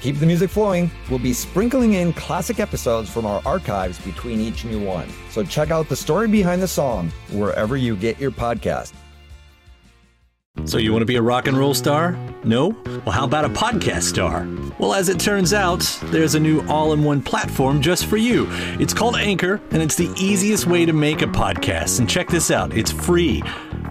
Keep the music flowing, we'll be sprinkling in classic episodes from our archives between each new one. So check out the story behind the song wherever you get your podcast. So, you want to be a rock and roll star? No? Well, how about a podcast star? Well, as it turns out, there's a new all in one platform just for you. It's called Anchor, and it's the easiest way to make a podcast. And check this out it's free.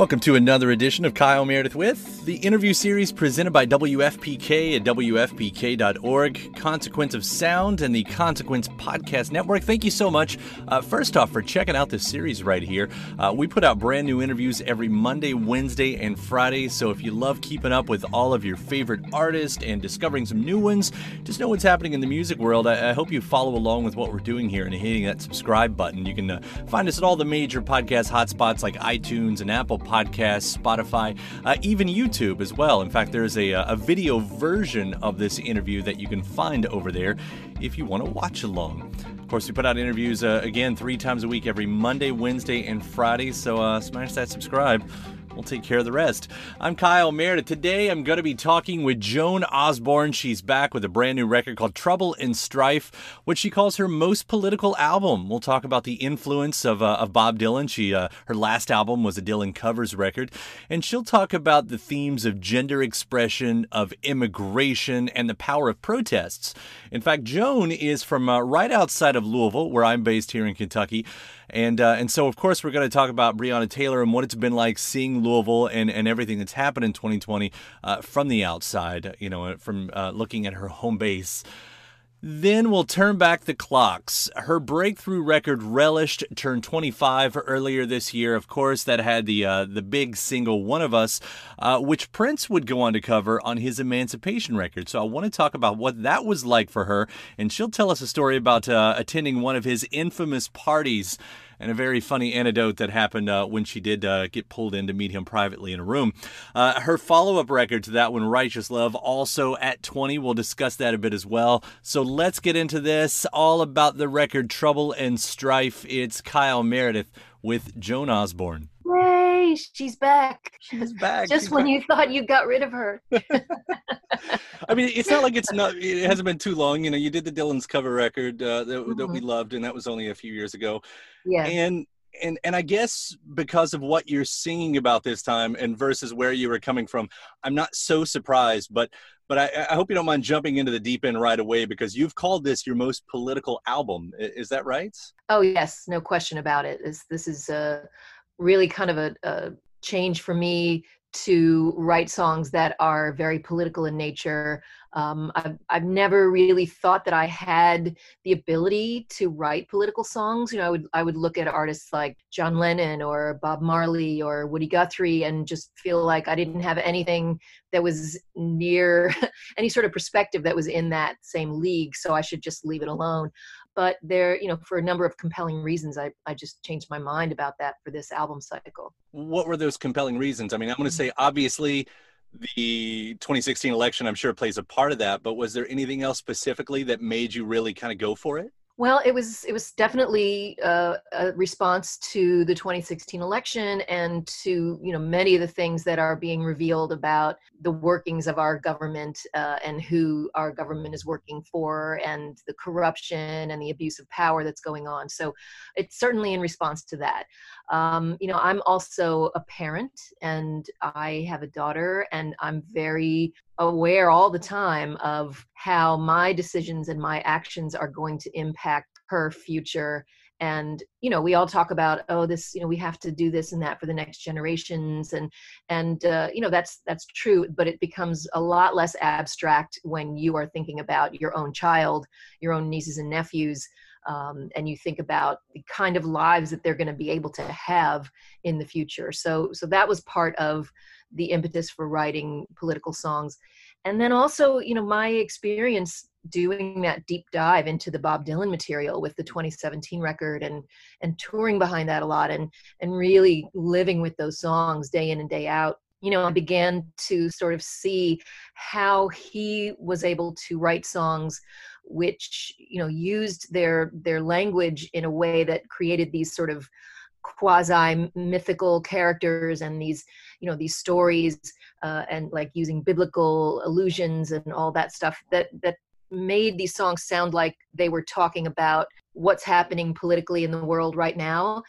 Welcome to another edition of Kyle Meredith with the interview series presented by WFPK at WFPK.org, Consequence of Sound, and the Consequence Podcast Network. Thank you so much, uh, first off, for checking out this series right here. Uh, we put out brand new interviews every Monday, Wednesday, and Friday. So if you love keeping up with all of your favorite artists and discovering some new ones, just know what's happening in the music world. I, I hope you follow along with what we're doing here and hitting that subscribe button. You can uh, find us at all the major podcast hotspots like iTunes and Apple Podcasts, Spotify, uh, even YouTube as well. In fact, there's a, a video version of this interview that you can find over there if you want to watch along. Of course, we put out interviews uh, again three times a week every Monday, Wednesday, and Friday. So uh, smash that subscribe. We'll take care of the rest. I'm Kyle Meredith. Today I'm going to be talking with Joan Osborne. She's back with a brand new record called Trouble and Strife, which she calls her most political album. We'll talk about the influence of, uh, of Bob Dylan. She uh, Her last album was a Dylan covers record. And she'll talk about the themes of gender expression, of immigration, and the power of protests. In fact, Joan is from uh, right outside of Louisville, where I'm based here in Kentucky. And uh, and so of course we're going to talk about Breonna Taylor and what it's been like seeing Louisville and, and everything that's happened in 2020 uh, from the outside. You know, from uh, looking at her home base. Then we'll turn back the clocks. Her breakthrough record, Relished, turned 25 earlier this year. Of course, that had the uh, the big single "One of Us," uh, which Prince would go on to cover on his Emancipation record. So I want to talk about what that was like for her, and she'll tell us a story about uh, attending one of his infamous parties and a very funny anecdote that happened uh, when she did uh, get pulled in to meet him privately in a room. Uh, her follow up record to that one, Righteous Love, also at 20. We'll discuss that a bit as well. So let's get into this all about the record Trouble and Strife. It's Kyle Meredith with Joan Osborne. Yay, she's back. She's back. Just She's when back. you thought you got rid of her. I mean, it's not like it's not. It hasn't been too long. You know, you did the Dylan's cover record uh, that, that we Mhm. loved, and that was only a few years ago. Yeah. And and and I guess because of what you're singing about this time, and versus where you were coming from, I'm not so surprised. But but I, I hope you don't mind jumping into the deep end right away because you've called this your most political album. Is that right? Oh yes, no question about it. This this is uh, really kind of a, a change for me to write songs that are very political in nature. Um, I've, I've never really thought that I had the ability to write political songs. You know, I would I would look at artists like John Lennon or Bob Marley or Woody Guthrie and just feel like I didn't have anything that was near any sort of perspective that was in that same league. So I should just leave it alone but there you know for a number of compelling reasons I, I just changed my mind about that for this album cycle. What were those compelling reasons? I mean i'm going to mm-hmm. say obviously the 2016 election i'm sure plays a part of that but was there anything else specifically that made you really kind of go for it well, it was it was definitely uh, a response to the 2016 election and to you know many of the things that are being revealed about the workings of our government uh, and who our government is working for and the corruption and the abuse of power that's going on. So it's certainly in response to that. Um, you know, I'm also a parent and I have a daughter, and I'm very aware all the time of how my decisions and my actions are going to impact her future. And you know we all talk about oh this you know we have to do this and that for the next generations and and uh, you know that's that's true but it becomes a lot less abstract when you are thinking about your own child your own nieces and nephews um, and you think about the kind of lives that they're going to be able to have in the future. So so that was part of the impetus for writing political songs. And then also you know my experience doing that deep dive into the bob dylan material with the 2017 record and and touring behind that a lot and and really living with those songs day in and day out you know i began to sort of see how he was able to write songs which you know used their their language in a way that created these sort of quasi mythical characters and these you know these stories uh, and like using biblical allusions and all that stuff that that made these songs sound like they were talking about what's happening politically in the world right now.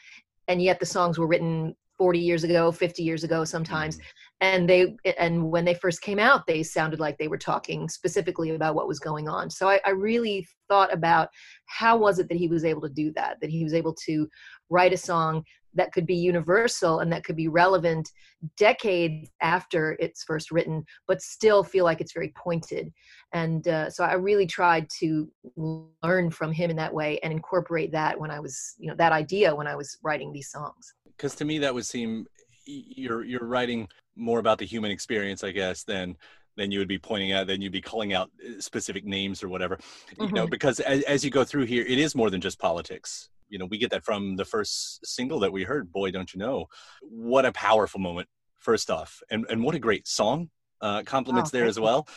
And yet the songs were written 40 years ago 50 years ago sometimes. Mm-hmm. and they and when they first came out they sounded like they were talking specifically about what was going on. So I, I really thought about how was it that he was able to do that that he was able to write a song that could be universal and that could be relevant decades after it's first written, but still feel like it's very pointed. And uh, so I really tried to learn from him in that way and incorporate that when I was, you know, that idea when I was writing these songs. Because to me, that would seem you're you're writing more about the human experience, I guess, than than you would be pointing out, then you'd be calling out uh, specific names or whatever. Mm-hmm. You know, mm-hmm. because as, as you go through here, it is more than just politics you know we get that from the first single that we heard boy don't you know. What a powerful moment first off and and what a great song uh compliments oh, there as well.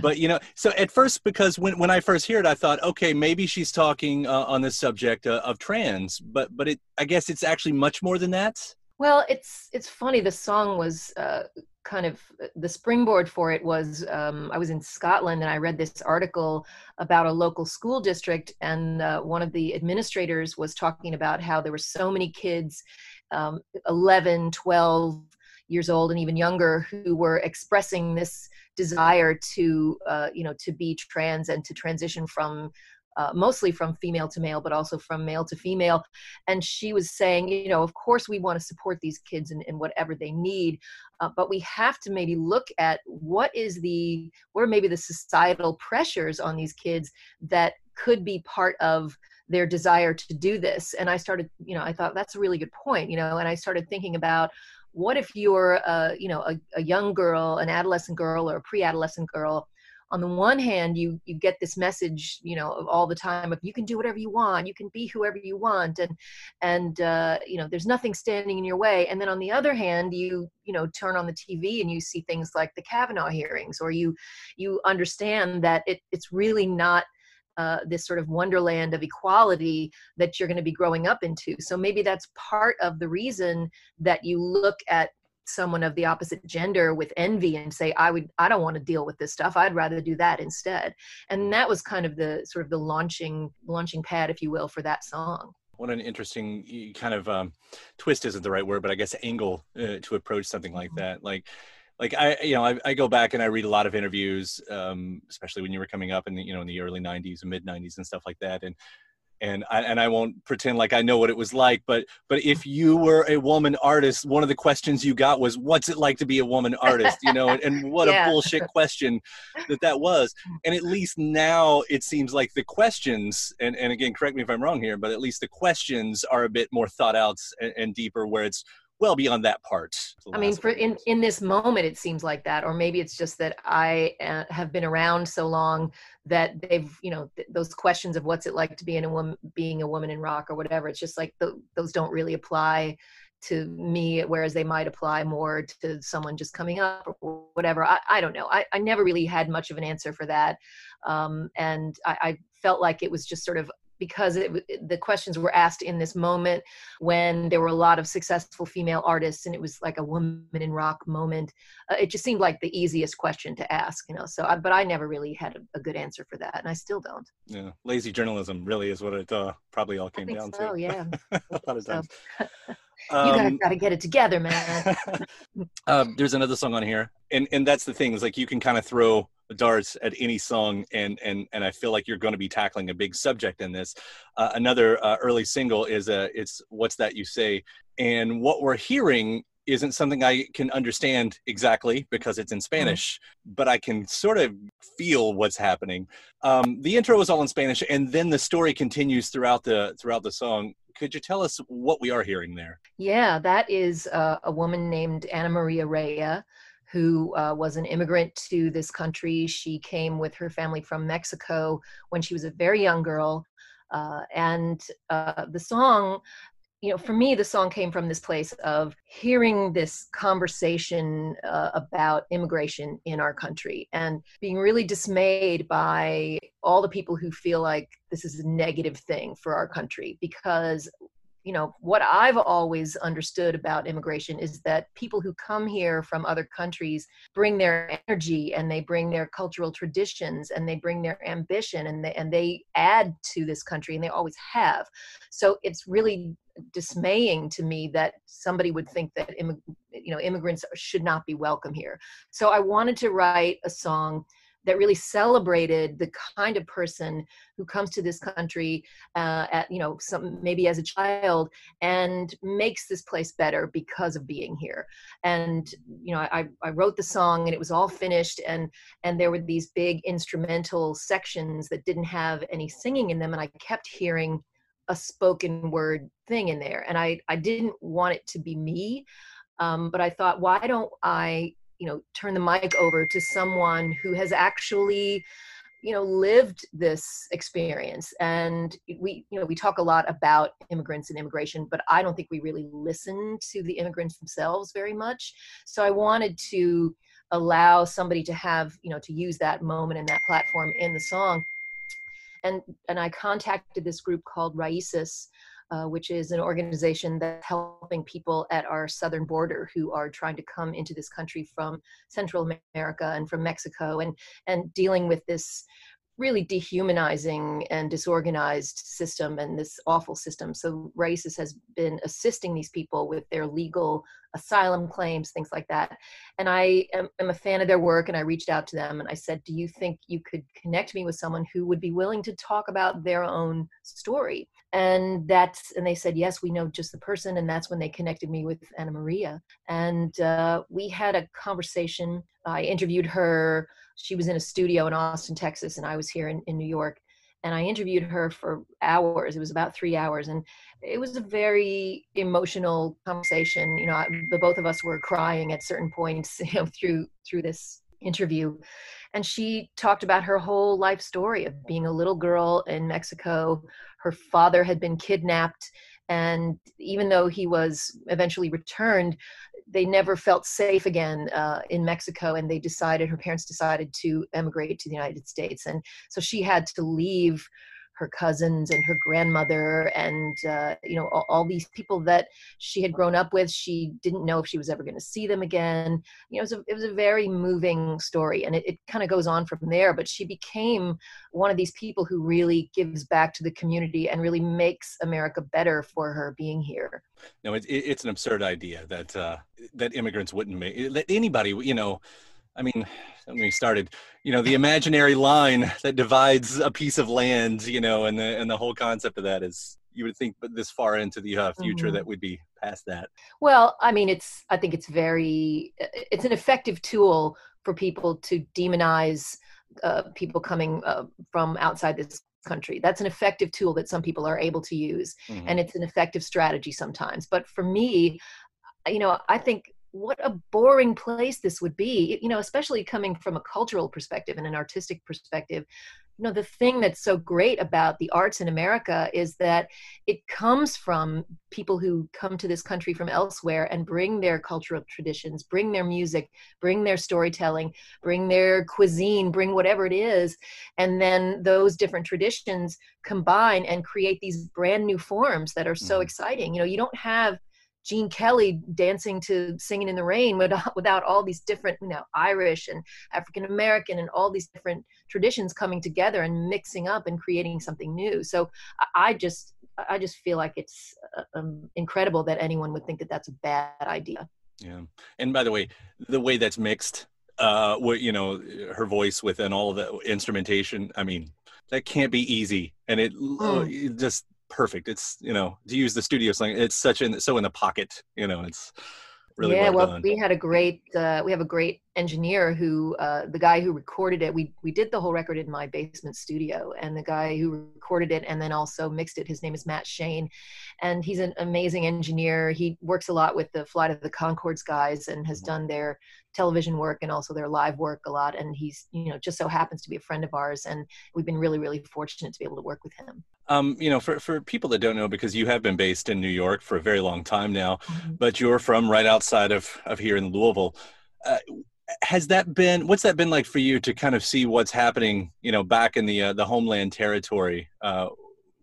But you know so at first because when, when i first hear it i thought okay maybe she's talking uh, on this subject uh, of trans but but it i guess it's actually much more than that. Well it's it's funny the song was uh, kind of the springboard for it was um, I was in Scotland and I read this article about a local school district, and uh, one of the administrators was talking about how there were so many kids, um, 11, 12 years old, and even younger, who were expressing this desire to, uh, you know, to be trans and to transition from uh, mostly from female to male, but also from male to female. And she was saying, you know, of course we want to support these kids in, in whatever they need, uh, but we have to maybe look at what is the, what are maybe the societal pressures on these kids that could be part of their desire to do this. And I started, you know, I thought that's a really good point, you know, and I started thinking about what if you're a, you know, a, a young girl, an adolescent girl or a pre-adolescent girl on the one hand you you get this message you know all the time of you can do whatever you want you can be whoever you want and and uh, you know there's nothing standing in your way and then on the other hand you you know turn on the tv and you see things like the kavanaugh hearings or you you understand that it, it's really not uh, this sort of wonderland of equality that you're going to be growing up into. So maybe that's part of the reason that you look at someone of the opposite gender with envy and say i would i don't want to deal with this stuff i'd rather do that instead and that was kind of the sort of the launching launching pad if you will for that song what an interesting kind of um, twist isn't the right word but i guess angle uh, to approach something like mm-hmm. that like like I, you know, I, I, go back and I read a lot of interviews, um, especially when you were coming up in the, you know, in the early '90s and mid '90s and stuff like that. And and I, and I won't pretend like I know what it was like, but but if you were a woman artist, one of the questions you got was, "What's it like to be a woman artist?" You know, and, and what yeah. a bullshit question that that was. And at least now it seems like the questions, and and again, correct me if I'm wrong here, but at least the questions are a bit more thought out and, and deeper, where it's well beyond that part. I mean, for in in this moment, it seems like that, or maybe it's just that I uh, have been around so long that they've, you know, th- those questions of what's it like to be in a woman, being a woman in rock or whatever. It's just like the, those don't really apply to me, whereas they might apply more to someone just coming up or whatever. I, I don't know. I, I never really had much of an answer for that, um, and I, I felt like it was just sort of because it, the questions were asked in this moment when there were a lot of successful female artists and it was like a woman in rock moment uh, it just seemed like the easiest question to ask you know so I, but i never really had a, a, good answer for that and i still don't. Yeah lazy journalism really is what it uh, probably all came down so, to. yeah. A lot of times. You guys um, got to get it together man. Um, there's another song on here and and that's the thing is like you can kind of throw darts at any song and and and i feel like you're going to be tackling a big subject in this uh, another uh, early single is a uh, it's what's that you say and what we're hearing isn't something i can understand exactly because it's in mm-hmm. spanish mm-hmm. but i can sort of feel what's happening um, the intro is all in spanish and then the story continues throughout the throughout the song could you tell us what we are hearing there yeah that is uh, a woman named ana maria rea who uh, was an immigrant to this country. She came with her family from Mexico when she was a very young girl. Uh, and uh, the song, you know, for me, the song came from this place of hearing this conversation uh, about immigration in our country and being really dismayed by all the people who feel like this is a negative thing for our country because you know what i've always understood about immigration is that people who come here from other countries bring their energy and they bring their cultural traditions and they bring their ambition and they and they add to this country and they always have. So it's really dismaying to me that somebody would think that you know immigrants should not be welcome here. So i wanted to write a song that really celebrated the kind of person who comes to this country uh, at you know some maybe as a child and makes this place better because of being here. And you know I, I wrote the song and it was all finished and and there were these big instrumental sections that didn't have any singing in them and i kept hearing a spoken word thing in there. And i i didn't want it to be me um, but i thought why don't i you know turn the mic over to someone who has actually you know lived this experience. And we you know we talk a lot about immigrants and immigration but i don't think we really listen to the immigrants themselves very much. So i wanted to allow somebody to have you know to use that moment and that platform in the song. And and i contacted this group called raices uh, which is an organization that's helping people at our southern border who are trying to come into this country from Central America and from Mexico and, and dealing with this really dehumanizing and disorganized system and this awful system. So Raices has been assisting these people with their legal asylum claims, things like that. And I am, am, a fan of their work and I reached out to them and I said, Do you think you could connect me with someone who would be willing to talk about their own story? And that's, and they said, Yes, we know just the person. And that's when they connected me with Ana Maria. And uh, we had a conversation. I interviewed her she was in a studio in Austin, Texas, and I was here in, in New York. And I interviewed her for hours. It was about three hours, and it was a very emotional conversation. You know, I, the both of us were crying at certain points, you know, through through this interview. And she talked about her whole life story of being a little girl in Mexico. Her father had been kidnapped and even though he was eventually returned they never felt safe again uh, in Mexico, and they decided her parents decided to emigrate to the United States, and so she had to leave her cousins and her grandmother and uh, you know all, all, these people that she had grown up with she didn't know if she was ever going to see them again. You know it was a, it was a very moving story and it, it kind of goes on from there but she became one of these people who really gives back to the community and really makes america better for her being here. No it, it's an absurd idea that uh, that immigrants wouldn't make that anybody you know I mean, when we started, you know, the imaginary line that divides a piece of land, you know, and the and the whole concept of that is you would think but this far into the uh, future mm-hmm. that we'd be past that. Well, I mean, it's I think it's very it's an effective tool for people to demonize uh, people coming uh, from outside this country. That's an effective tool that some people are able to use, mm-hmm. and it's an effective strategy sometimes. But for me, you know, I think what a boring place this would be you know especially coming from a cultural perspective and an artistic perspective. You know the thing that's so great about the arts in america is that it comes from people who come to this country from elsewhere and bring their cultural traditions bring their music bring their storytelling bring their cuisine bring whatever it is. And then those different traditions combine and create these brand new forms that are so mm-hmm. exciting. You know you don't have Gene Kelly dancing to Singing in the Rain without, without all these different, you know, Irish and African American and all these different traditions coming together and mixing up and creating something new. So I just, I just feel like it's uh, um, incredible that anyone would think that that's a bad idea. Yeah. And by the way, the way that's mixed, uh, what, you know, her voice within all the instrumentation, I mean, that can't be easy. And it, mm. it just perfect. It's you know to use the studio slang, it's such in so in the pocket. You know, it's really yeah. Well, well we had a great uh, we have a great engineer who uh, the guy who recorded it. We we did the whole record in my basement studio, and the guy who recorded it and then also mixed it. His name is Matt Shane, and he's an amazing engineer. He works a lot with the Flight of the Conchords guys and has mm-hmm. done their television work and also their live work a lot and he's you know just so happens to be a friend of ours and we've been really really fortunate to be able to work with him um, you know for, for people that don't know because you have been based in new york for a very long time now mm-hmm. but you're from right outside of, of here in louisville uh, has that been what's that been like for you to kind of see what's happening you know back in the uh, the homeland territory uh,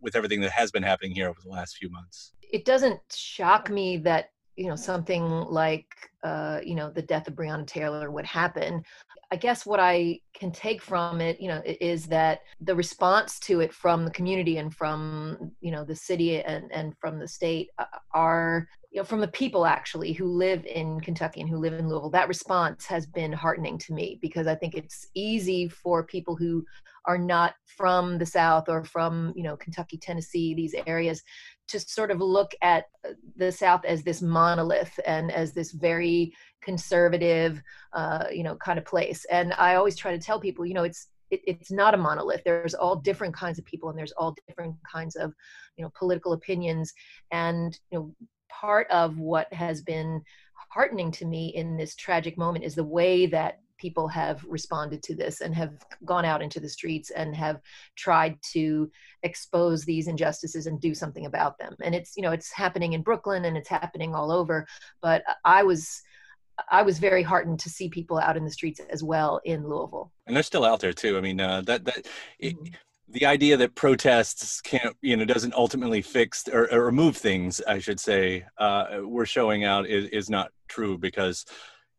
with everything that has been happening here over the last few months it doesn't shock me that you know something like uh, you know the death of Breonna Taylor would happen. I guess what I can take from it, you know, is that the response to it from the community and from you know the city and and from the state uh, are you know from the people actually who live in Kentucky and who live in Louisville. That response has been heartening to me because I think it's easy for people who are not from the South or from you know Kentucky, Tennessee, these areas to sort of look at uh, the South as this monolith and as this very conservative, uh, you know, kind of place. And I always try to tell people, you know, it's it, it's not a monolith. There's all different kinds of people, and there's all different kinds of, you know, political opinions. And you know, part of what has been heartening to me in this tragic moment is the way that people have responded to this and have gone out into the streets and have tried to expose these injustices and do something about them and it's you know it's happening in brooklyn and it's happening all over but i was I was very heartened to see people out in the streets as well in Louisville. And they're still out there too. I mean, uh, that that mm-hmm. the idea that protests can't, you know, doesn't ultimately fix or, or remove things, I should say, uh, we're showing out is, is not true because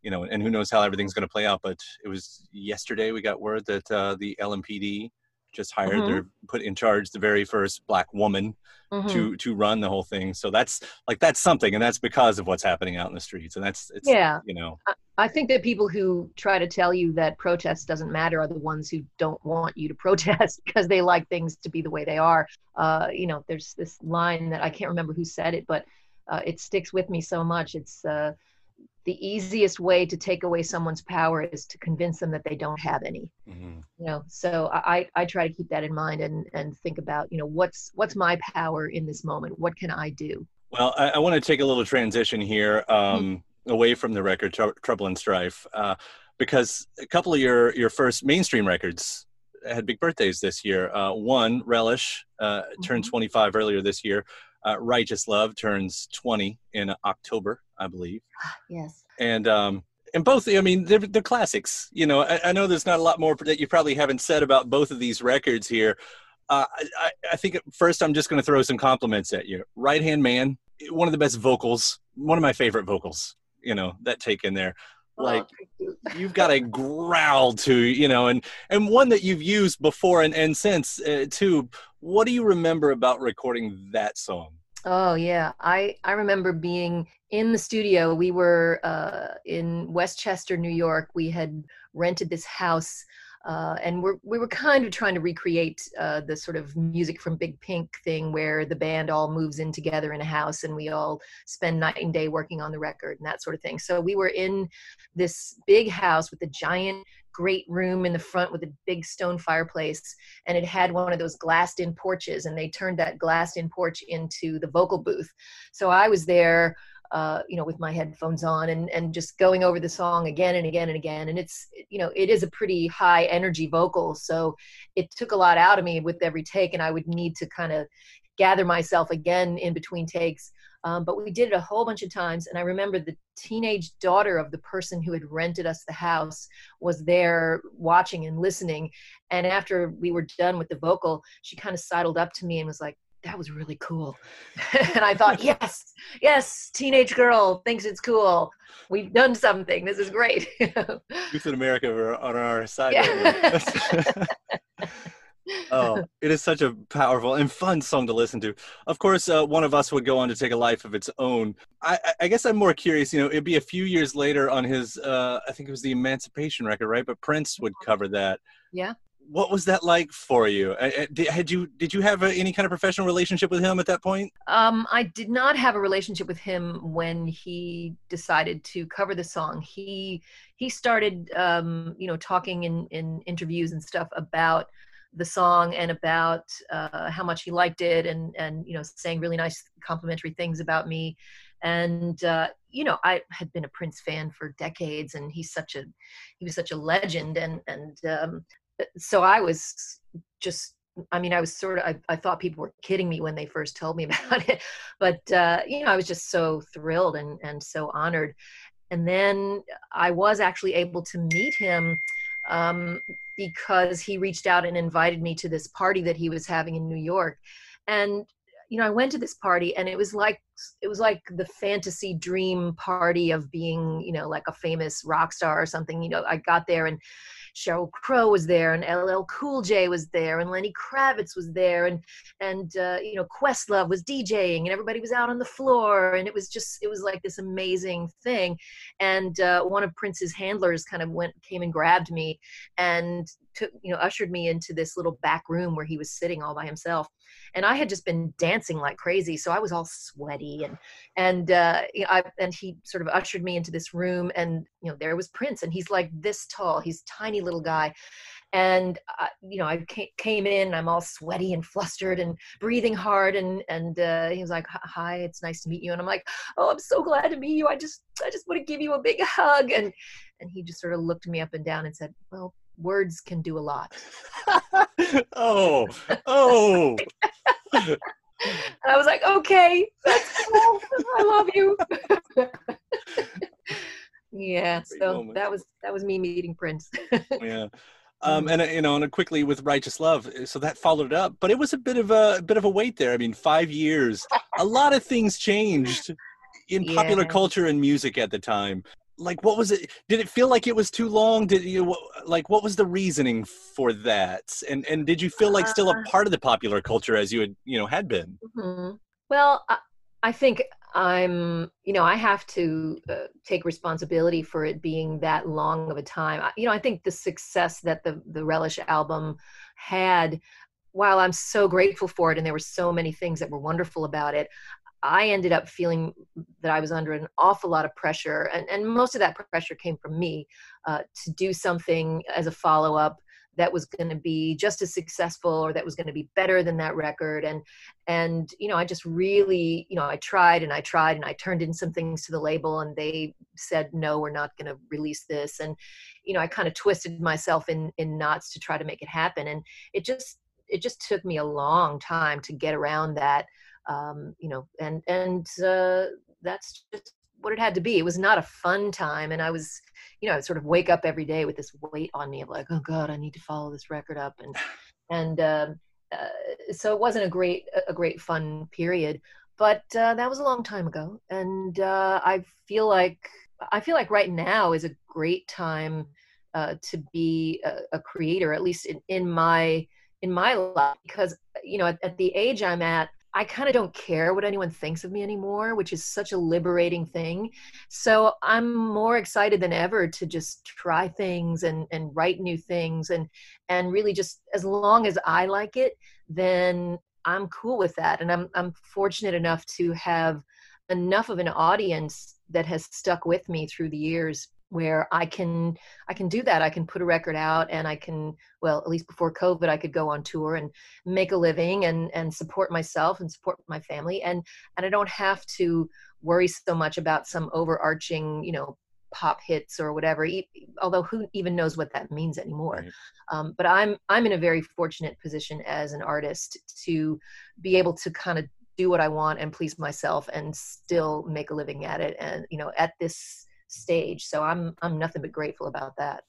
you know, and who knows how everything's going to play out. But it was yesterday we got word that uh, the LMPD just hired mm-hmm. their put in charge the very first black woman mm-hmm. to to run the whole thing. So that's like that's something, and that's because of what's happening out in the streets. And that's it's yeah, you know. I think that people who try to tell you that protest doesn't matter are the ones who don't want you to protest because they like things to be the way they are. Uh, you know, there's this line that I can't remember who said it, but uh, it sticks with me so much. It's uh, the easiest way to take away someone's power is to convince them that they don't have any mm-hmm. you know so i i try to keep that in mind and and think about you know what's what's my power in this moment what can i do well i, I want to take a little transition here um, mm-hmm. away from the record tr- trouble and strife uh, because a couple of your your first mainstream records had big birthdays this year uh, one relish uh, mm-hmm. turned 25 earlier this year uh, Righteous Love turns 20 in October, I believe. Yes. And um, and both, I mean, they're, they're classics. You know, I, I, know there's not a lot more that you probably haven't said about both of these records here. Uh, I, I think first I'm just going to throw some compliments at you. Right Hand Man, one of the best vocals, one of my favorite vocals. You know that take in there oh, like you've got a growl to you know and and one that you've used before and and since uh, too what do you remember about recording that song? Oh yeah, I I remember being in the studio. We were uh, in Westchester, New York. We had rented this house uh, and we're, we were kind of trying to recreate uh, the sort of music from Big Pink thing where the band all moves in together in a house and we all spend night and day working on the record and that sort of thing. So we were in this big house with a giant great room in the front with a big stone fireplace and it had one of those glassed in porches and they turned that glassed in porch into the vocal booth so i was there uh, you know, with my headphones on and, and just going over the song again and again and again. And it's, you know, it is a pretty high energy vocal. So it took a lot out of me with every take and I would need to kind of gather myself again in between takes. Um, but we did it a whole bunch of times. And I remember the teenage daughter of the person who had rented us the house was there watching and listening. And after we were done with the vocal, she kind of sidled up to me and was like, that was really cool. and I thought, yes, yes, teenage girl thinks it's cool. We've done something. This is great. Youth in America are on our side. Yeah. Oh, it is such a powerful and fun song to listen to. Of course, uh, one of us would go on to take a life of its own. I, I, guess I'm more curious. You know, it'd be a few years later on his, uh, I think it was the Emancipation record, right? But Prince would cover that. Yeah what was that like for you? Had you did you have any kind of professional relationship with him at that point? Um, I did not have a relationship with him when he decided to cover the song. He he started um, you know talking in in interviews and stuff about the song and about uh, how much he liked it and and you know saying really nice complimentary things about me and uh, you know i had been a prince fan for decades and he's such a he was such a legend and and um, so I was just I mean, I was sort of, I, I, thought people were kidding me when they first told me about it, but, uh, you know, I was just so thrilled and, and so honored. And then I was actually able to meet him um, because he reached out and invited me to this party that he was having in New York. And, you know, I went to this party and it was like, it was like the fantasy dream party of being, you know, like a famous rock star or something. You know, I got there and, Sheryl Crow was there, and LL Cool J was there, and Lenny Kravitz was there, and and uh, you know Questlove was DJing, and everybody was out on the floor, and it was just it was like this amazing thing. And uh, one of Prince's handlers kind of went came and grabbed me, and took you know ushered me into this little back room where he was sitting all by himself and I had just been dancing like crazy, so I was all sweaty and and uh, I, and he sort of ushered me into this room, and you know there was Prince, and he's like this tall, he's tiny little guy, and uh, you know I came in, I'm all sweaty and flustered and breathing hard, and and uh, he was like, "Hi, it's nice to meet you," and I'm like, "Oh, I'm so glad to meet you. I just I just want to give you a big hug," and and he just sort of looked me up and down and said, "Well." Words can do a lot. oh, oh. and I was like, okay, that's cool. I love you. yeah, Great so moment. that was that was me meeting Prince. Oh, yeah. Um, and uh, you know, and uh, quickly with "Righteous Love," uh, so that followed up, but it was a bit of a, a bit of a wait there. I mean, five years, a lot of things changed in popular yeah. culture and music at the time like what was it did it feel like it was too long did you like what was the reasoning for that and and did you feel like still a uh. part of the popular culture as you had you know had been mm-hmm. well I, I, think i'm you know i have to uh, take responsibility for it being that long of a time I, you know i think the success that the the relish album had while i'm so grateful for it and there were so many things that were wonderful about it I ended up feeling that I was under an awful lot of pressure, and, and most of that pressure came from me uh, to do something as a follow up that was going to be just as successful or that was going to be better than that record. And and you know i just really you know i tried and i tried and i turned in some things to the label and they said no we're not going to release this. And you know i kind of twisted myself in in knots to try to make it happen. And it just it just took me a long time to get around that um, you know, and and uh, that's just what it had to be. It was not a fun time, and I was, you know, I sort of wake up every day with this weight on me of like, oh God, I need to follow this record up, and and um, uh, so it wasn't a great a great fun period. But uh, that was a long time ago, and uh, I feel like I feel like right now is a great time uh, to be a, a creator, at least in, in my in my life, because you know at, at the age I'm at, I kind of don't care what anyone thinks of me anymore, which is such a liberating thing. So I'm more excited than ever to just try things and and write new things and and really just as long as I like it, then I'm cool with that. And I'm I'm fortunate enough to have enough of an audience that has stuck with me through the years where I can I can do that. I can put a record out and I can well, at least before COVID, I could go on tour and make a living and and support myself and support my family and and I don't have to worry so much about some overarching, you know, pop hits or whatever although who even knows what that means anymore right. um, but i'm i'm in a very fortunate position as an artist to be able to kind of do what i want and please myself and still make a living at it and you know at this stage. So I'm I'm nothing but grateful about that.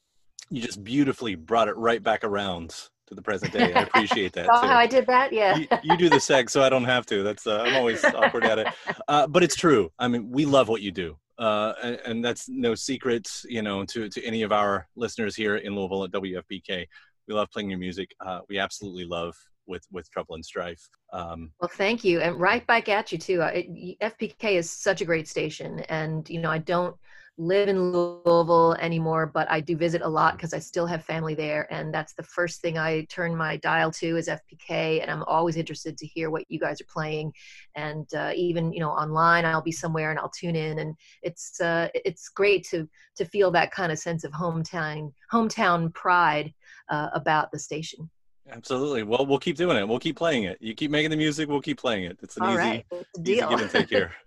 You just beautifully brought it right back around to the present day. I appreciate that. oh, how I did that? Yeah. you, you, do the seg, so I don't have to. That's uh, I'm always awkward at it, uh, but it's true. I mean, we love what you do, uh, and, and, that's no secret, you know, to to any of our listeners here in Louisville at WFPK. We love playing your music. Uh, we absolutely love with with trouble and strife um, well thank you and right back at you too fpk is such a great station and you know i don't live in Louisville anymore, but I do visit a lot because I still have family there. And that's the first thing I turn my dial to is FPK. And I'm always interested to hear what you guys are playing. And uh, even, you know, online, I'll be somewhere and I'll tune in. And it's, uh, it's great to, to feel that kind of sense of hometown, hometown pride uh, about the station. Absolutely. Well, we'll keep doing it. We'll keep playing it. You keep making the music. We'll keep playing it. It's an All easy, right. easy give and take here.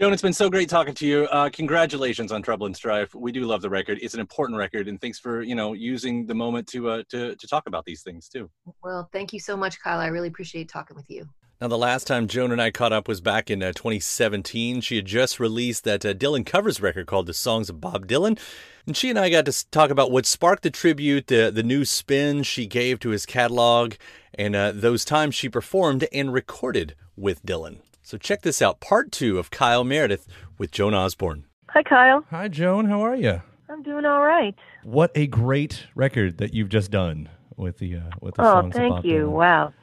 Joan, it's been so great talking to you. Uh, congratulations on Trouble and Strife. We do love the record. It's an important record, and thanks for you know using the moment to uh, to to talk about these things too. Well, thank you so much, Kyle. I really appreciate talking with you. Now, the last time Joan and I caught up was back in uh, 2017. She had just released that uh, Dylan covers record called The Songs of Bob Dylan. And she and I got to talk about what sparked the tribute, the, the new spin she gave to his catalog, and uh, those times she performed and recorded with Dylan. So check this out part two of Kyle Meredith with Joan Osborne. Hi, Kyle. Hi, Joan. How are you? I'm doing all right. What a great record that you've just done with the uh, with the oh, songs. Oh, thank you. Dylan. Wow.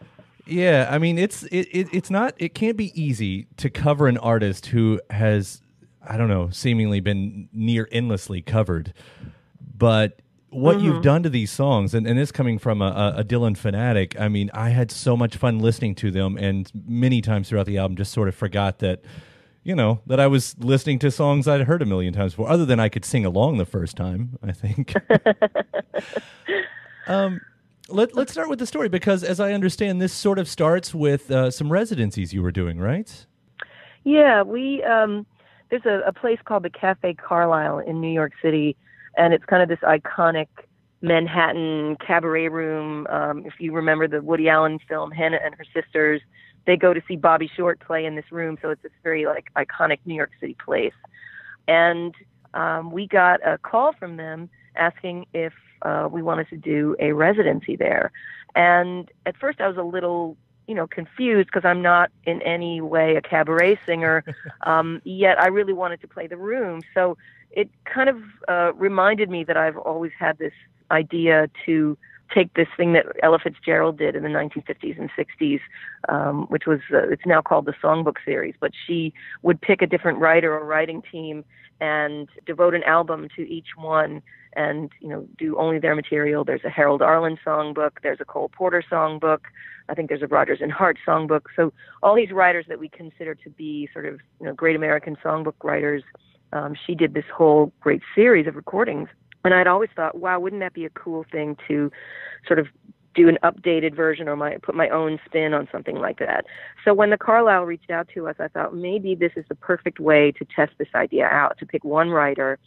Yeah, I mean it's it, it it's not it can't be easy to cover an artist who has I don't know seemingly been near endlessly covered, but what mm-hmm. you've done to these songs, and, and this coming from a, a, Dylan fanatic, I mean, I had so much fun listening to them, and many times throughout the album, just sort of forgot that, you know, that I was listening to songs I'd heard a million times before, other than I could sing along the first time, I think. um, let, let's start with the story because, as I understand, this sort of starts with uh, some residencies you were doing, right? Yeah, we um, there's a, a place called the Cafe Carlyle in New York City and it's kind of this iconic Manhattan cabaret room. Um, if you remember the Woody Allen film Hannah and Her Sisters, they go to see Bobby Short play in this room, so it's this very like iconic New York City place. And um, we got a call from them asking if uh, we wanted to do a residency there. And at first, I was a little you know confused because I'm not in any way a cabaret singer, um, yet I really wanted to play the room. So it kind of uh, reminded me that I've always had this idea to take this thing that Ella Fitzgerald did in the 1950s and 60s, um, which was uh, it's now called the Songbook series. But she would pick a different writer or writing team and devote an album to each one, and you know do only their material. There's a Harold Arlen songbook. There's a Cole Porter songbook. I think there's a Rodgers and Hart songbook. So all these writers that we consider to be sort of you know great American songbook writers um, she did this whole great series of recordings. And I'd always thought, wow, wouldn't that be a cool thing to sort of do an updated version or my put my own spin on something like that. So when the Carlyle reached out to us, I thought maybe this is the perfect way to test this idea out, to pick one writer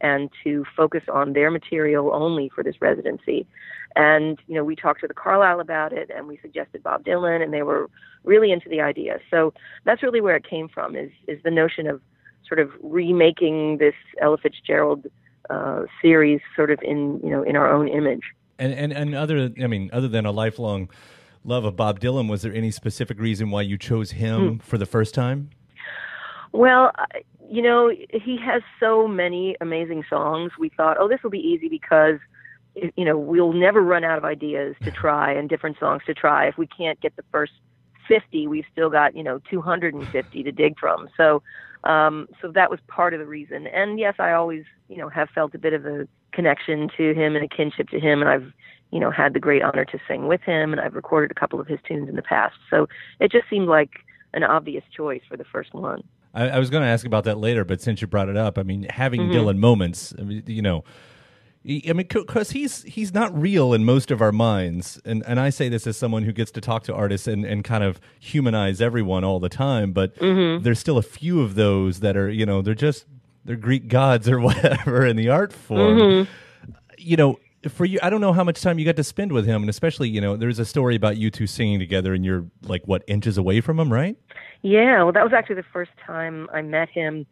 and to focus on their material only for this residency. And you know, we talked to the Carlyle about it and we suggested Bob Dylan and they were really into the idea. So that's really where it came from is is the notion of sort of remaking this Ella Fitzgerald uh, series sort of in you know in our own image. And and and other I mean other than a lifelong love of Bob Dylan, was there any specific reason why you chose him hmm. for the first time? Well, you know, he has so many amazing songs. We thought, oh, this will be easy because you know we'll never run out of ideas to try and different songs to try if we can't get the first 50, we've still got you know 250 to dig from. So, um, so that was part of the reason. And yes, I always you know have felt a bit of a connection to him and a kinship to him, and I've you know had the great honor to sing with him, and I've recorded a couple of his tunes in the past. So it just seemed like an obvious choice for the first one. I, I was going to ask about that later, but since you brought it up, I mean, having Mhm. Dylan moments, I mean, you know, I mean, because he's he's not real in most of our minds, and and I say this as someone who gets to talk to artists and and kind of humanize everyone all the time, but Mhm. there's still a few of those that are, you know, they're just they're Greek gods or whatever in the art form. Mhm. You know. For you, I don't know how much time you got to spend with him, and especially, you know, there's a story about you two singing together, and you're like what inches away from him, right? Yeah, well, that was actually the first time I met him.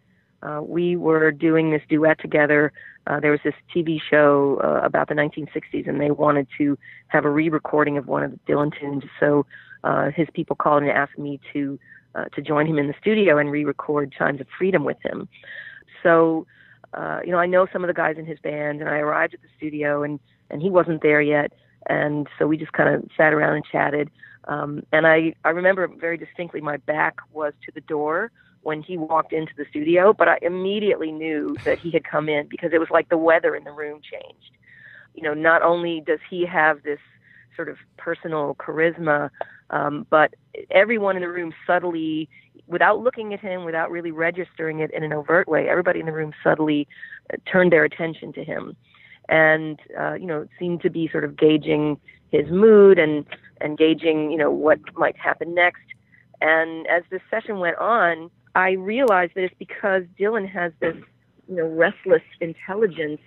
Uh, we were doing this duet together. Uh, there was this TV show uh, about the 1960s, and they wanted to have a re-recording of one of the Dylan tunes. So uh, his people called and asked me to uh, to join him in the studio and re-record "Chimes of Freedom" with him. So, uh, you know, I know some of the guys in his band, and I arrived at the studio, and and he wasn't there yet, and so we just kind of sat around and chatted. Um, and I I remember very distinctly my back was to the door when he walked into the studio, but I immediately knew that he had come in because it was like the weather in the room changed. You know, not only does he have this sort of personal charisma, um, but everyone in the room subtly, without looking at him, without really registering it in an overt way, everybody in the room subtly uh, turned their attention to him, and uh, you know, seemed to be sort of gauging his mood and and gauging, you know, what might happen next. And as this session went on, I realized that it's because Dylan has this, you know, restless intelligence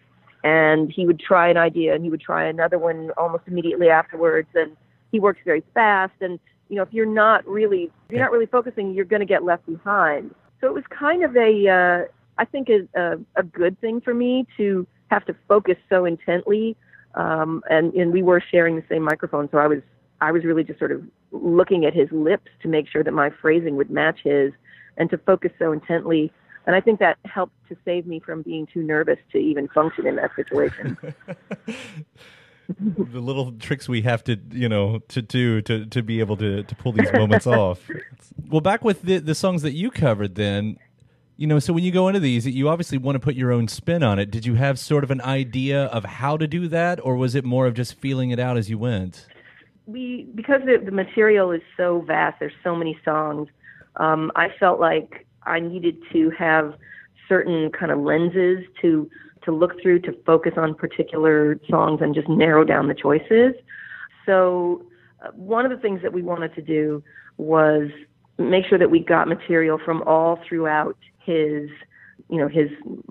and he would try an idea and he would try another one almost immediately afterwards and he works very fast and you know if you're not really if you're not really focusing you're going to get left behind. So it was kind of a uh, I think a, a a good thing for me to have to focus so intently um, and and we were sharing the same microphone so I was I was really just sort of looking at his lips to make sure that my phrasing would match his and to focus so intently and I think that helped to save me from being too nervous to even function in that situation. the little tricks we have to you know to do to to be able to to pull these moments off well back with the the songs that you covered then you know so when you go into these you obviously want to put your own spin on it did you have sort of an idea of how to do that or was it more of just feeling it out as you went we because the, the material is so vast, there's so many songs. Um, I felt like I needed to have certain kind of lenses to to look through to focus on particular songs and just narrow down the choices. So uh, one of the things that we wanted to do was make sure that we got material from all throughout his you know his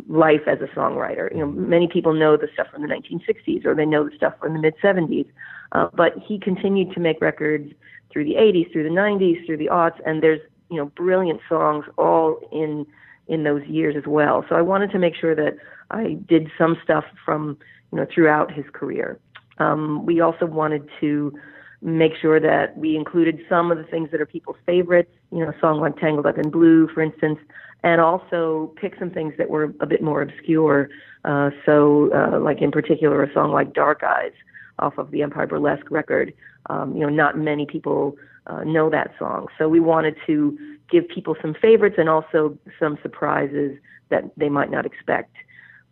life as a songwriter. You know, many people know the stuff from the 1960s or they know the stuff from the mid 70s, uh, but he continued to make records through the 80s, through the 90s, through the aughts, and there's you know brilliant songs all in in those years as well. So I wanted to make sure that I did some stuff from you know throughout his career. Um, we also wanted to make sure that we included some of the things that are people's favorites, you know, a song like Tangled Up in Blue, for instance, and also pick some things that were a bit more obscure. Uh, so, uh, like in particular, a song like Dark Eyes off of the Empire Burlesque record. Um, you know, not many people uh, know that song. So we wanted to give people some favorites and also some surprises that they might not expect.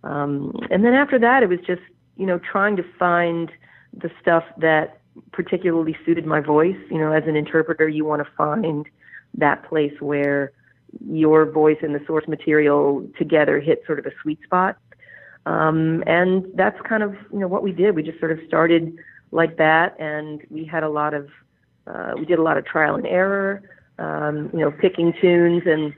Um, and then after that, it was just, you know, trying to find the stuff that particularly suited my voice. You know, as an interpreter, you want to find that place where your voice and the source material together hit sort of a sweet spot. Um, and that's kind of, you know, what we did. We just sort of started like that, and we had a lot of, uh, we did a lot of trial and error, um, you know, picking tunes and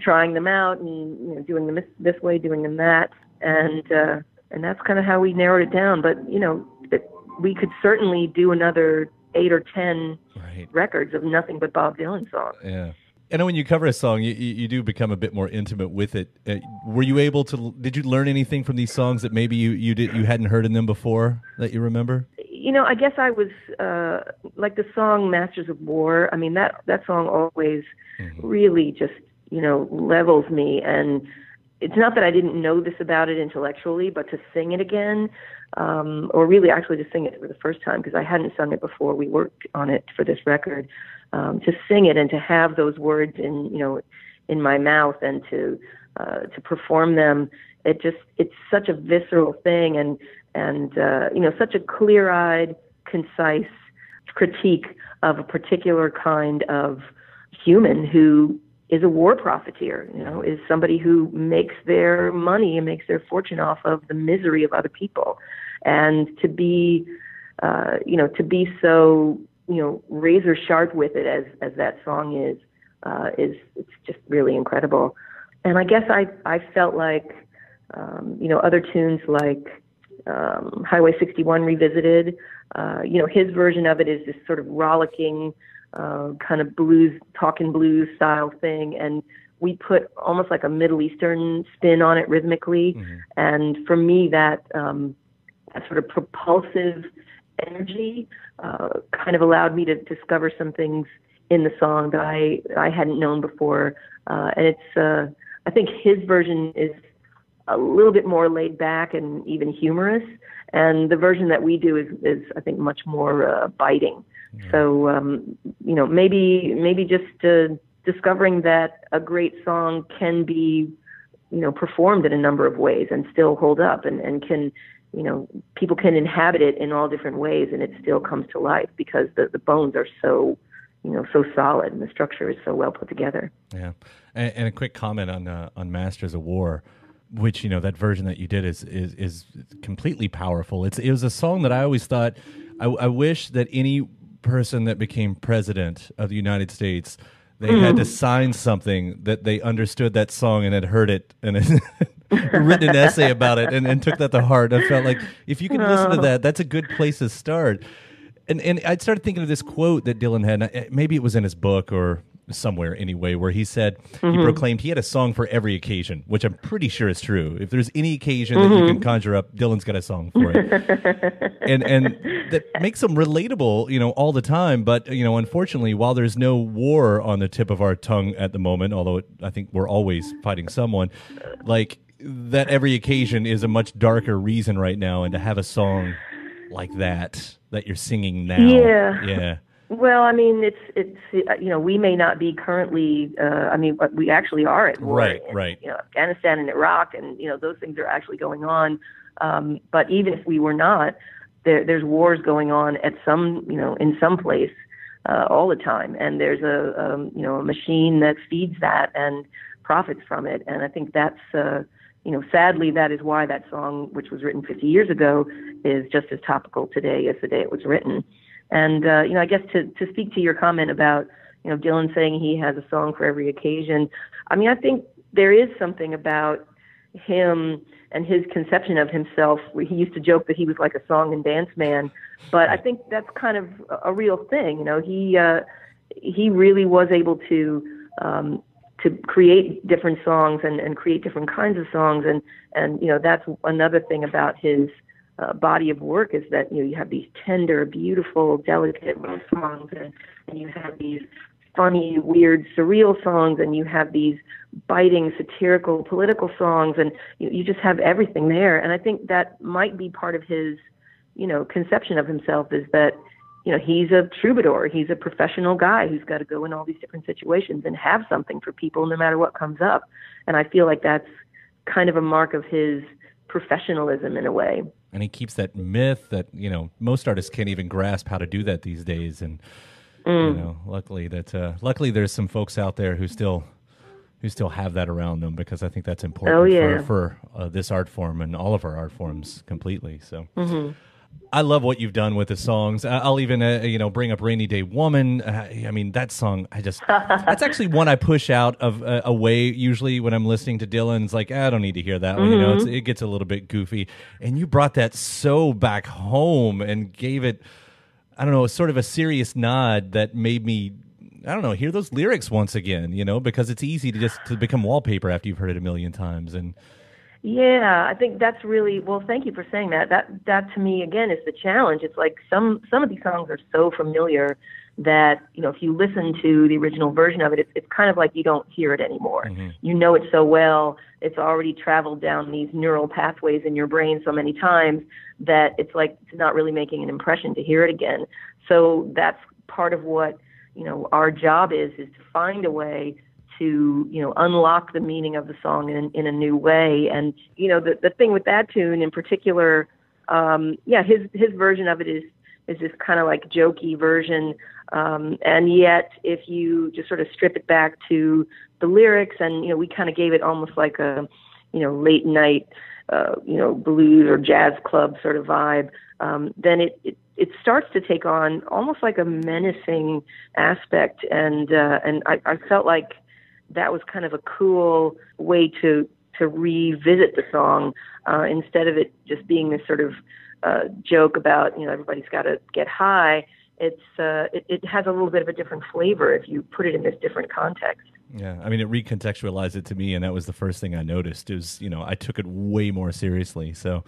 trying them out and, you know, doing them this, this way, doing them that. And, uh, and that's kind of how we narrowed it down. But, you know, it, we could certainly do another eight or ten records of nothing but Bob Dylan songs. Yeah. I know when you cover a song, you, you, you do become a bit more intimate with it. Uh, were you able to? Did you learn anything from these songs that maybe you, you did you hadn't heard in them before that you remember? You know, I guess I was uh, like the song "Masters of War." I mean that that song always really just you know levels me, and it's not that I didn't know this about it intellectually, but to sing it again, um, or really actually to sing it for the first time because I hadn't sung it before we worked on it for this record. um, to sing it and to have those words in you know in my mouth and to uh, to perform them. It just it's such a visceral thing and and uh, you know such a clear-eyed, concise critique of a particular kind of human who is a war profiteer, you know, is somebody who makes their money and makes their fortune off of the misery of other people. And to be, uh, you know, to be so, you know, razor sharp with it as, as that song is, uh, is, it's just really incredible. And I guess I, I felt like, um, you know, other tunes like, um, Highway 61 Revisited, uh, you know, his version of it is this sort of rollicking, uh, kind of blues, talking blues style thing, and we put almost like a Middle Eastern spin on it rhythmically. Mm-hmm. And for me, that um, that sort of propulsive energy uh, kind of allowed me to discover some things in the song that I I hadn't known before. Uh, and it's uh, I think his version is a little bit more laid back and even humorous, and the version that we do is is I think much more uh, biting. So um, you know, maybe maybe just uh, discovering that a great song can be you know performed in a number of ways and still hold up and and can you know people can inhabit it in all different ways and it still comes to life because the the bones are so you know so solid and the structure is so well put together. Yeah, and, and a quick comment on uh, on Masters of War which you know that version that you did is is is completely powerful. It's it was a song that I always thought I, I wish that any person that became president of the United States, they mm. had to sign something that they understood that song and had heard it and written an essay about it and, and took that to heart. I felt like if you can listen to that, that's a good place to start. And and I started thinking of this quote that Dylan had. Maybe it was in his book or somewhere anyway, where he said mm-hmm. he proclaimed he had a song for every occasion, which I'm pretty sure is true. If there's any occasion mm-hmm. that you can mm-hmm. conjure up, Dylan's got a song for it, and and that makes him relatable, you know, all the time. But you know, unfortunately, while there's no war on the tip of our tongue at the moment, although it, I think we're always fighting someone, like that every occasion is a much darker reason right now, and to have a song like that that you're singing now, yeah, yeah well, I mean, it's it's uh, you know we may not be currently. Uh, I mean, we actually are at war. Right, in, right. You know, Afghanistan and Iraq, and you know those things are actually going on. Um, but even if we were not, there, there's wars going on at some you know in some place uh, all the time, and there's a um, you know a machine that feeds that and profits from it. And I think that's uh, you know sadly that is why that song, which was written 50 years ago, is just as topical today as the day it was written. And uh, you know, I guess to to speak to your comment about you know Dylan saying he has a song for every occasion, I mean, I think there is something about him and his conception of himself. He used to joke that he was like a song and dance man, but I think that's kind of a real thing. You know, he uh, he really was able to um, to create different songs and, and create different kinds of songs, and and you know that's another thing about his uh, body of work is that you know you have these tender, beautiful, delicate love songs, and, and you have these funny, weird, surreal songs, and you have these biting, satirical, political songs, and you, you just have everything there. And I think that might be part of his, you know, conception of himself is that you know he's a troubadour, he's a professional guy who's got to go in all these different situations and have something for people no matter what comes up. And I feel like that's kind of a mark of his professionalism in a way and he keeps that myth that you know most artists can't even grasp how to do that these days and mm. you know luckily that uh, luckily there's some folks out there who still who still have that around them because I think that's important oh, yeah. for, for uh, this art form and all of our art forms completely so mm-hmm. I love what you've done with the songs. I'll even uh, you know bring up "Rainy Day Woman." Uh, I mean that song. I just that's actually one I push out of uh, away usually when I'm listening to Dylan's. Like I don't need to hear that one. You know, Mm-hmm. it gets a little bit goofy, and you brought that so back home and gave it. I don't know, sort of a serious nod that made me I don't know, hear those lyrics once again, you know, because it's easy to just to become wallpaper after you've heard it a million times and Yeah, I think that's really well. Thank you for saying that. That that to me again is the challenge. It's like some some of these songs are so familiar that you know if you listen to the original version of it, it's it's kind of like you don't hear it anymore. Mm-hmm. You know it so well. It's already traveled down these neural pathways in your brain so many times that it's like it's not really making an impression to hear it again. So that's part of what you know, our job is is to find a way to you know unlock the meaning of the song in in a new way. And you know, the the thing with that tune in particular, um, yeah, his his version of it is is this kind of like jokey version. Um, and yet, if you just sort of strip it back to the lyrics, and you know, we kind of gave it almost like a, you know, late night, uh, you know, blues or jazz club sort of vibe. Um, then it, it it starts to take on almost like a menacing aspect, and uh, and I, I felt like that was kind of a cool way to to revisit the song uh, instead of it just being this sort of uh, joke about you know everybody's got to get high. It's uh, it, it has a little bit of a different flavor if you put it in this different context. Yeah, I mean, it recontextualized it to me, and that was the first thing I noticed. Is you know, I took it way more seriously. So,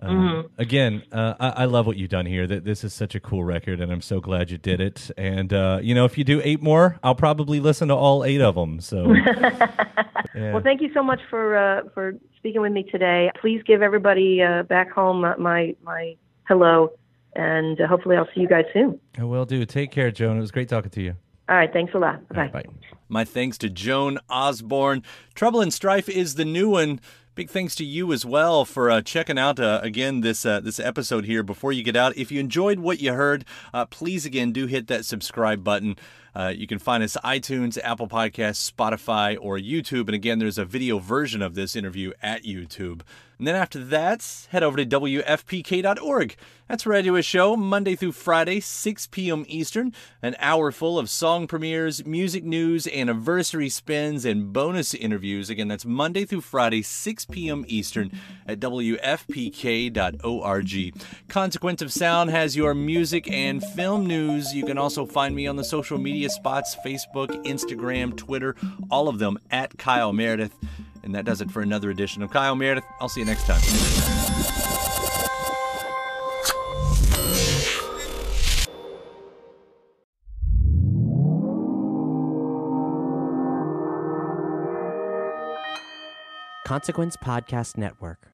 uh, Mhm. again, uh, I, I love what you've done here. That this is such a cool record, and I'm so glad you did it. And uh, you know, if you do eight more, I'll probably listen to all eight of them. So, yeah. Well, thank you so much for uh, for speaking with me today. Please give everybody uh, back home my my hello, and uh, hopefully I'll see you guys soon. I will do. Take care, Joan. It was great talking to you. All right, thanks a lot. Bye. Bye. My thanks to Joan Osborne. Trouble and Strife is the new one. Big thanks to you as well for uh, checking out uh, again this uh, this episode here. Before you get out, if you enjoyed what you heard, uh, please again do hit that subscribe button. Uh, you can find us iTunes, Apple Podcasts, Spotify, or YouTube. And again, there's a video version of this interview at YouTube. And then after that, head over to WFPK.org. That's where I do a show Monday through Friday, 6 p.m. Eastern. An hour full of song premieres, music news, anniversary spins, and bonus interviews. Again, that's Monday through Friday, 6 p.m. Eastern at WFPK.org. Consequence of Sound has your music and film news. You can also find me on the social media spots Facebook, Instagram, Twitter, all of them at Kyle Meredith. And that does it for another edition of Kyle Meredith. I'll see you next time. Consequence Podcast Network.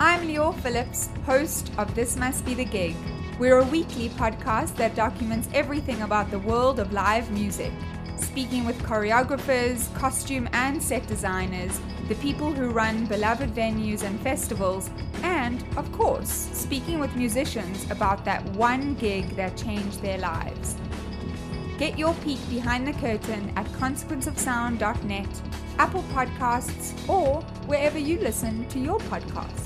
I'm Leo Phillips, host of This Must Be the Gig. We're a weekly podcast that documents everything about the world of live music, speaking with choreographers, costume and set designers, the people who run beloved venues and festivals, and, of course, speaking with musicians about that one gig that changed their lives. Get your peek behind the curtain at consequenceofsound.net, Apple Podcasts, or wherever you listen to your podcasts.